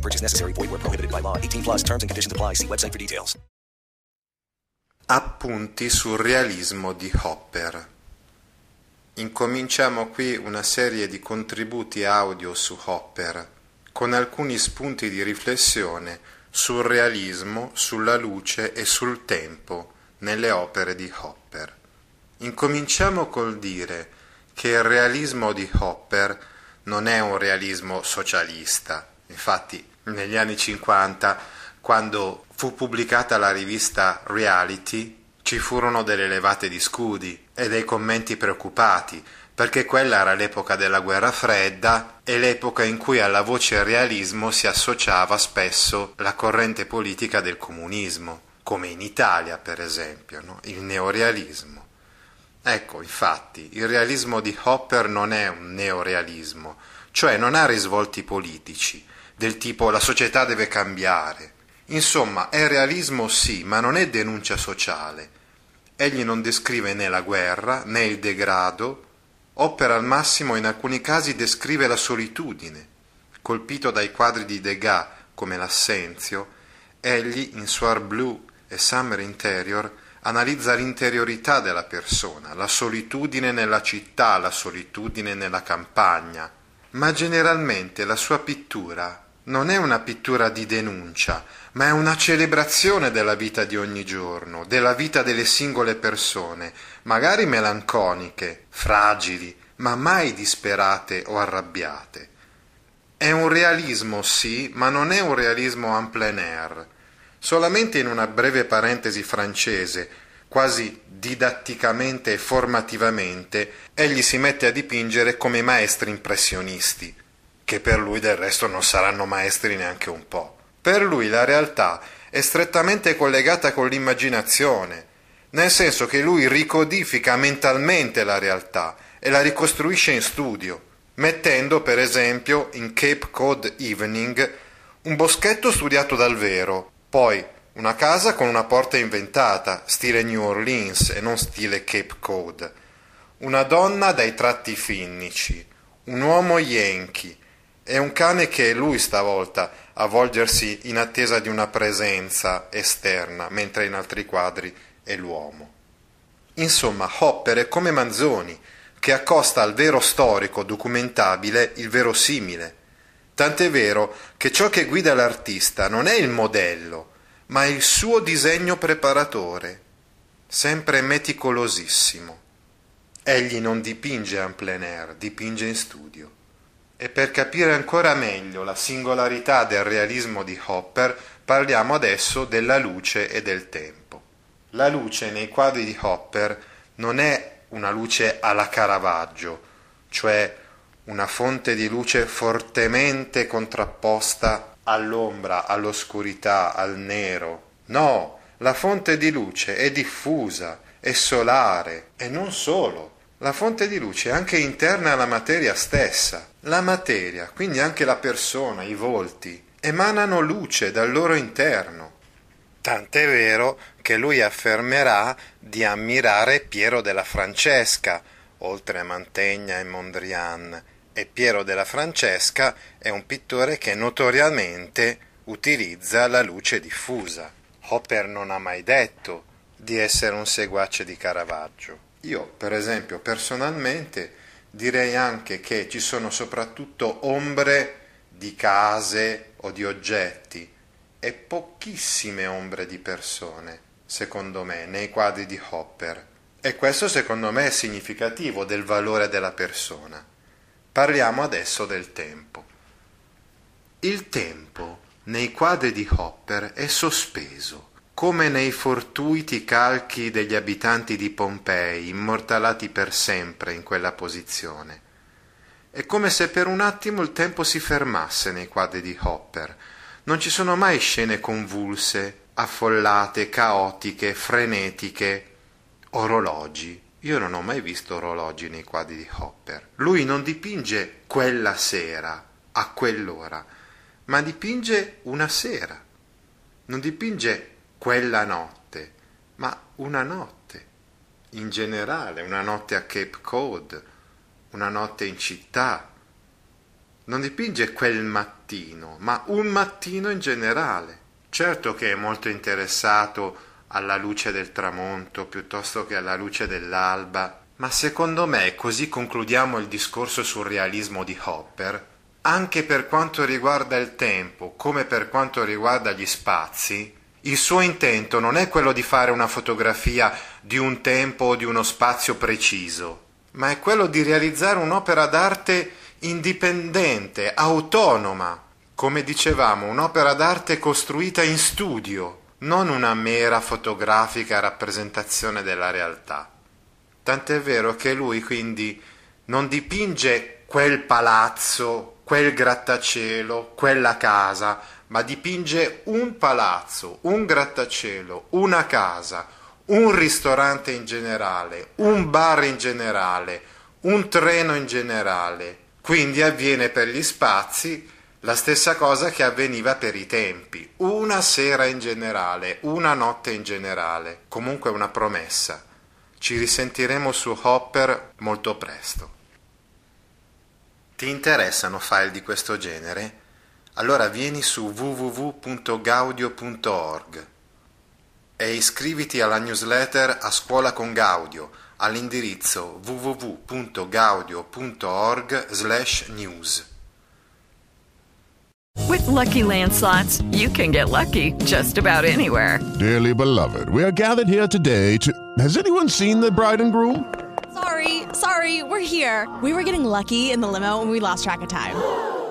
Purchase necessary. Void where prohibited by law. 18 plus terms and conditions apply. See website for details. Appunti sul realismo di Hopper. Incominciamo qui una serie di contributi audio su Hopper, con alcuni spunti di riflessione sul realismo, sulla luce e sul tempo nelle opere di Hopper. Incominciamo col dire che il realismo di Hopper non è un realismo socialista. Infatti, negli anni 50, quando fu pubblicata la rivista Reality, ci furono delle levate di scudi e dei commenti preoccupati, perché quella era l'epoca della guerra fredda e l'epoca in cui alla voce realismo si associava spesso la corrente politica del comunismo, come in Italia per esempio, no? il neorealismo. Ecco, infatti, il realismo di Hopper non è un neorealismo, cioè non ha risvolti politici, del tipo la società deve cambiare. Insomma, è realismo sì, ma non è denuncia sociale. Egli non descrive né la guerra né il degrado, o per al massimo in alcuni casi descrive la solitudine. Colpito dai quadri di Degas come l'Assenzio, egli in Soir Blue e Summer Interior analizza l'interiorità della persona, la solitudine nella città, la solitudine nella campagna, ma generalmente la sua pittura non è una pittura di denuncia, ma è una celebrazione della vita di ogni giorno, della vita delle singole persone, magari melanconiche, fragili, ma mai disperate o arrabbiate. È un realismo, sì, ma non è un realismo en plein air. Solamente in una breve parentesi francese, quasi didatticamente e formativamente, egli si mette a dipingere come maestri impressionisti, che per lui del resto non saranno maestri neanche un po'. Per lui la realtà è strettamente collegata con l'immaginazione, nel senso che lui ricodifica mentalmente la realtà e la ricostruisce in studio, mettendo per esempio in Cape Cod Evening un boschetto studiato dal vero, poi una casa con una porta inventata, stile New Orleans e non stile Cape Cod, una donna dai tratti finnici, un uomo yankee e un cane che è lui stavolta a volgersi in attesa di una presenza esterna, mentre in altri quadri è l'uomo. Insomma, Hopper è come Manzoni, che accosta al vero storico documentabile il verosimile. Tant'è vero che ciò che guida l'artista non è il modello, ma il suo disegno preparatore, sempre meticolosissimo. Egli non dipinge en plein air, dipinge in studio. E per capire ancora meglio la singolarità del realismo di Hopper, parliamo adesso della luce e del tempo. La luce nei quadri di Hopper non è una luce alla Caravaggio, cioè una fonte di luce fortemente contrapposta all'ombra, all'oscurità, al nero. No, la fonte di luce è diffusa, è solare e non solo. La fonte di luce è anche interna alla materia stessa. La materia, quindi anche la persona, i volti, emanano luce dal loro interno. Tant'è vero che lui affermerà di ammirare Piero della Francesca, oltre a Mantegna e Mondrian, e Piero della Francesca è un pittore che notoriamente utilizza la luce diffusa. Hopper non ha mai detto di essere un seguace di Caravaggio. Io, per esempio, personalmente direi anche che ci sono soprattutto ombre di case o di oggetti e pochissime ombre di persone, secondo me, nei quadri di Hopper. E questo secondo me è significativo del valore della persona. Parliamo adesso del tempo. Il tempo nei quadri di Hopper è sospeso, come nei fortuiti calchi degli abitanti di Pompei, immortalati per sempre in quella posizione. È come se per un attimo il tempo si fermasse nei quadri di Hopper. Non ci sono mai scene convulse, affollate, caotiche, frenetiche, orologi. Io non ho mai visto orologi nei quadri di Hopper. Lui non dipinge quella sera, a quell'ora, ma dipinge una sera. Non dipinge quella notte, ma una notte. In generale, una notte a Cape Cod, una notte in città. Non dipinge quel mattino, ma un mattino in generale. Certo che è molto interessato alla luce del tramonto piuttosto che alla luce dell'alba, ma secondo me, così concludiamo il discorso sul realismo di Hopper, anche per quanto riguarda il tempo, come per quanto riguarda gli spazi, il suo intento non è quello di fare una fotografia di un tempo o di uno spazio preciso, ma è quello di realizzare un'opera d'arte indipendente, autonoma, come dicevamo, un'opera d'arte costruita in studio, non una mera fotografica rappresentazione della realtà. Tant'è vero che lui quindi non dipinge quel palazzo, quel grattacielo, quella casa, ma dipinge un palazzo, un grattacielo, una casa, un ristorante in generale, un bar in generale, un treno in generale. Quindi avviene per gli spazi la stessa cosa che avveniva per i tempi, una sera in generale, una notte in generale, comunque una promessa. Ci risentiremo su Hopper molto presto. Ti interessano file di questo genere? Allora vieni su www.gaudio.org e iscriviti alla newsletter A Scuola con Gaudio all'indirizzo www.gaudio.org/news. With lucky landslots, you can get lucky just about anywhere. Dearly beloved, we are gathered here today to. Has anyone seen the bride and groom? Sorry, sorry, we're here. We were getting lucky in the limo and we lost track of time.